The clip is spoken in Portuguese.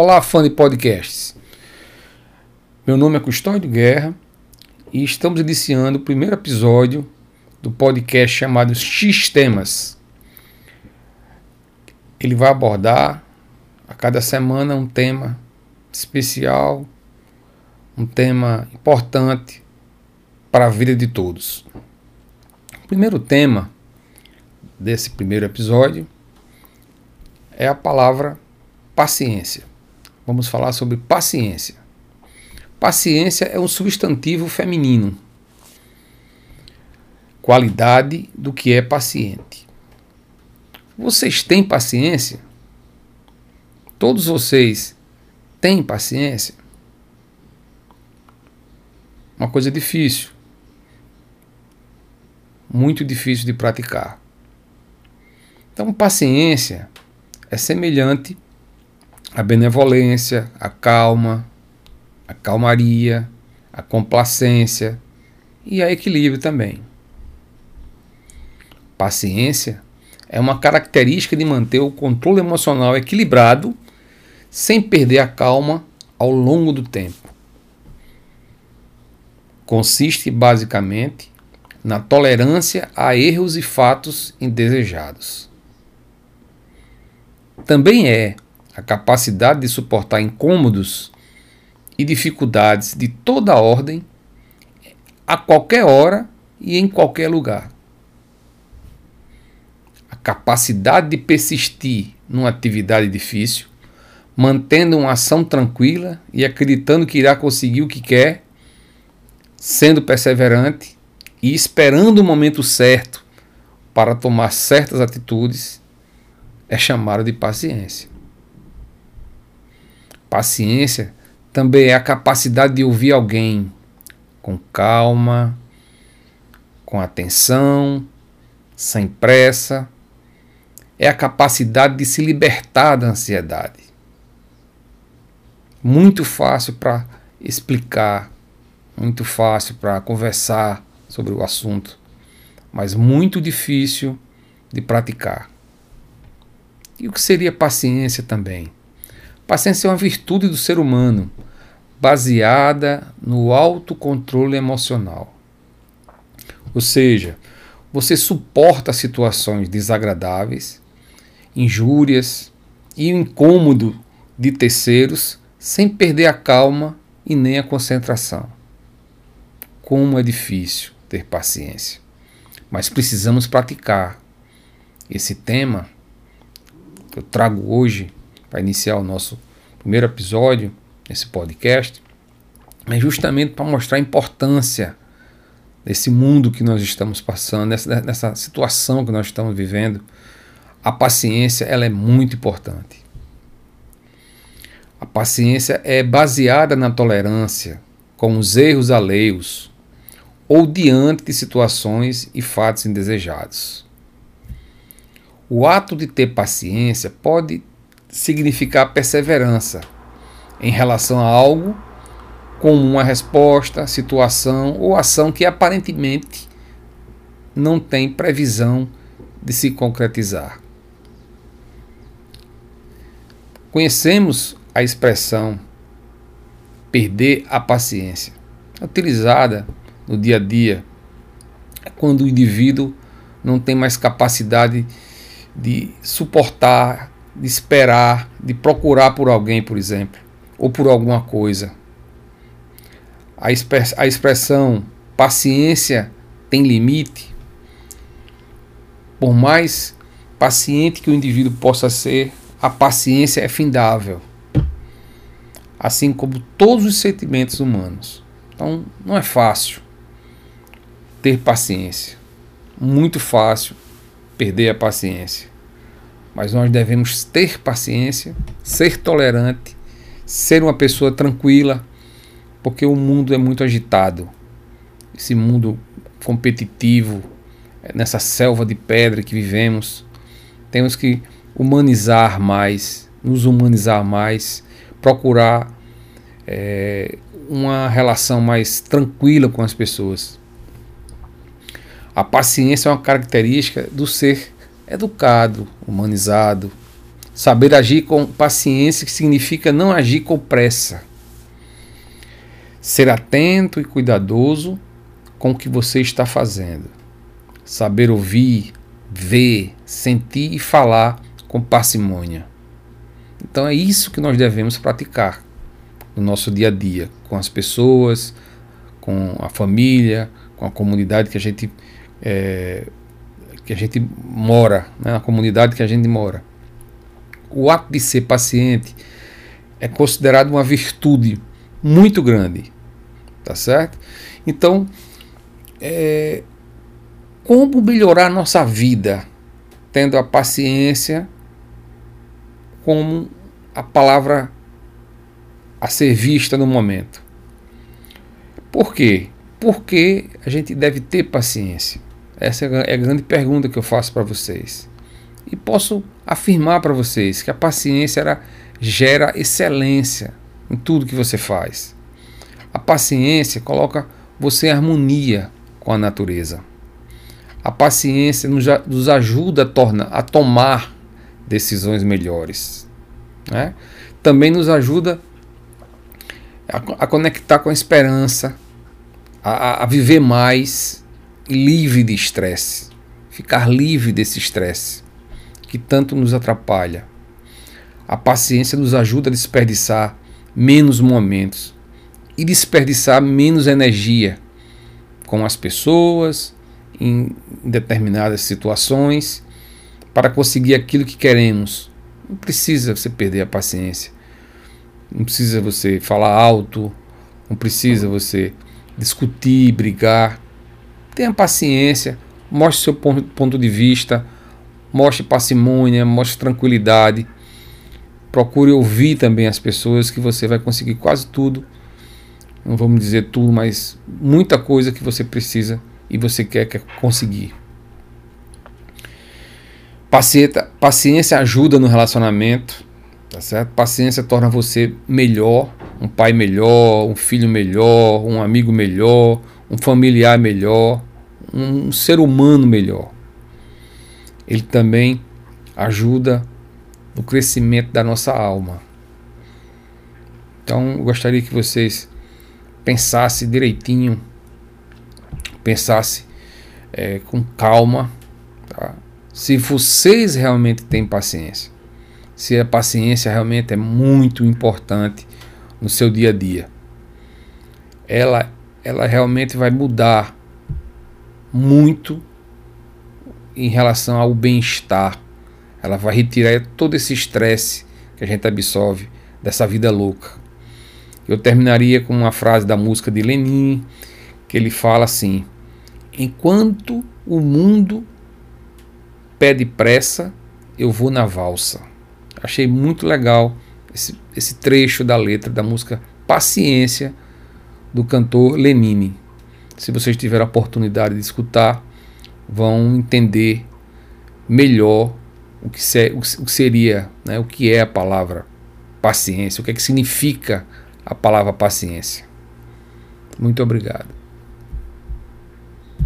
Olá, fã de podcasts. Meu nome é Custódio Guerra e estamos iniciando o primeiro episódio do podcast chamado X Temas. Ele vai abordar a cada semana um tema especial, um tema importante para a vida de todos. O primeiro tema desse primeiro episódio é a palavra paciência. Vamos falar sobre paciência. Paciência é um substantivo feminino. Qualidade do que é paciente. Vocês têm paciência? Todos vocês têm paciência? Uma coisa difícil. Muito difícil de praticar. Então, paciência é semelhante à benevolência, à calma, à calmaria, à complacência e a equilíbrio também. Paciência é uma característica de manter o controle emocional equilibrado sem perder a calma ao longo do tempo. Consiste basicamente na tolerância a erros e fatos indesejados também é a capacidade de suportar incômodos e dificuldades de toda ordem a qualquer hora e em qualquer lugar. A capacidade de persistir numa atividade difícil, mantendo uma ação tranquila e acreditando que irá conseguir o que quer, sendo perseverante e esperando o momento certo para tomar certas atitudes é chamada de paciência. Paciência também é a capacidade de ouvir alguém com calma, com atenção, sem pressa. É a capacidade de se libertar da ansiedade. Muito fácil para explicar, muito fácil para conversar sobre o assunto, mas muito difícil de praticar. E o que seria paciência também? Paciência é uma virtude do ser humano, baseada no autocontrole emocional. Ou seja, você suporta situações desagradáveis, injúrias e o incômodo de terceiros sem perder a calma e nem a concentração. Como é difícil ter paciência. Mas precisamos praticar. Esse tema que eu trago hoje para iniciar o nosso primeiro episódio nesse podcast é justamente para mostrar a importância desse mundo que nós estamos passando, nessa, nessa situação que nós estamos vivendo. A paciência ela é muito importante. A paciência é baseada na tolerância com os erros alheios ou diante de situações e fatos indesejados. O ato de ter paciência pode significar perseverança em relação a algo, como uma resposta, situação ou ação que aparentemente não tem previsão de se concretizar. Conhecemos a expressão perder a paciência, utilizada no dia a dia, quando o indivíduo não tem mais capacidade de suportar, de esperar, de procurar por alguém, por exemplo, ou por alguma coisa. A, a expressão paciência tem limite. Por mais paciente que o indivíduo possa ser, a paciência é findável. Assim como todos os sentimentos humanos. Então, não é fácil ter paciência. Muito fácil perder a paciência. Mas nós devemos ter paciência, ser tolerante, ser uma pessoa tranquila, porque o mundo é muito agitado. Esse mundo competitivo, nessa selva de pedra que vivemos, temos que humanizar mais, nos humanizar mais, procurar é, uma relação mais tranquila com as pessoas. A paciência é uma característica do ser educado, humanizado, Saber agir com paciência que significa não agir com pressa. Ser atento e cuidadoso com o que você está fazendo. Saber ouvir, ver, sentir e falar com parcimônia. Então é isso que nós devemos praticar no nosso dia a dia, com as pessoas, com a família, com a comunidade que a gente é, que a gente mora, né, na comunidade que a gente mora. O ato de ser paciente é considerado uma virtude muito grande, tá certo? Então, é, como melhorar a nossa vida tendo a paciência como a palavra a ser vista no momento? Por quê? Porque a gente deve ter paciência. Essa é a grande pergunta que eu faço para vocês. E posso afirmar para vocês que a paciência era, gera excelência em tudo que você faz. A paciência coloca você em harmonia com a natureza. A paciência nos, nos ajuda a, torna, a tomar decisões melhores. Né? Também nos ajuda a, a conectar com a esperança, a, a viver mais livre de estresse, ficar livre desse estresse que tanto nos atrapalha. A paciência nos ajuda a desperdiçar menos momentos e desperdiçar menos energia com as pessoas, em determinadas situações, para conseguir aquilo que queremos. Não precisa você perder a paciência. Não precisa você falar alto, não precisa você discutir, brigar. Tenha paciência, mostre seu ponto de vista, mostre parcimônia, mostre tranquilidade. Procure ouvir também as pessoas que você vai conseguir quase tudo. Não vamos dizer tudo, mas muita coisa que você precisa e você quer, quer conseguir. Paciência, paciência ajuda no relacionamento, tá certo? Paciência torna você melhor, um pai melhor, um filho melhor, um amigo melhor, um familiar melhor um ser humano melhor. Ele também ajuda no crescimento da nossa alma. Então, eu gostaria que vocês pensassem direitinho, pensassem é, com calma, tá? se vocês realmente têm paciência, se a paciência realmente é muito importante no seu dia a dia. Ela, ela realmente vai mudar muito em relação ao bem-estar. Ela vai retirar todo esse estresse que a gente absorve dessa vida louca. Eu terminaria com uma frase da música de Lenin, que ele fala assim: Enquanto o mundo pede pressa, eu vou na valsa. Achei muito legal esse, esse trecho da letra da música Paciência, do cantor Lenine se vocês tiverem a oportunidade de escutar, vão entender melhor o que, se, o que seria, né, o que é a palavra paciência, o que é que significa a palavra paciência. Muito obrigado.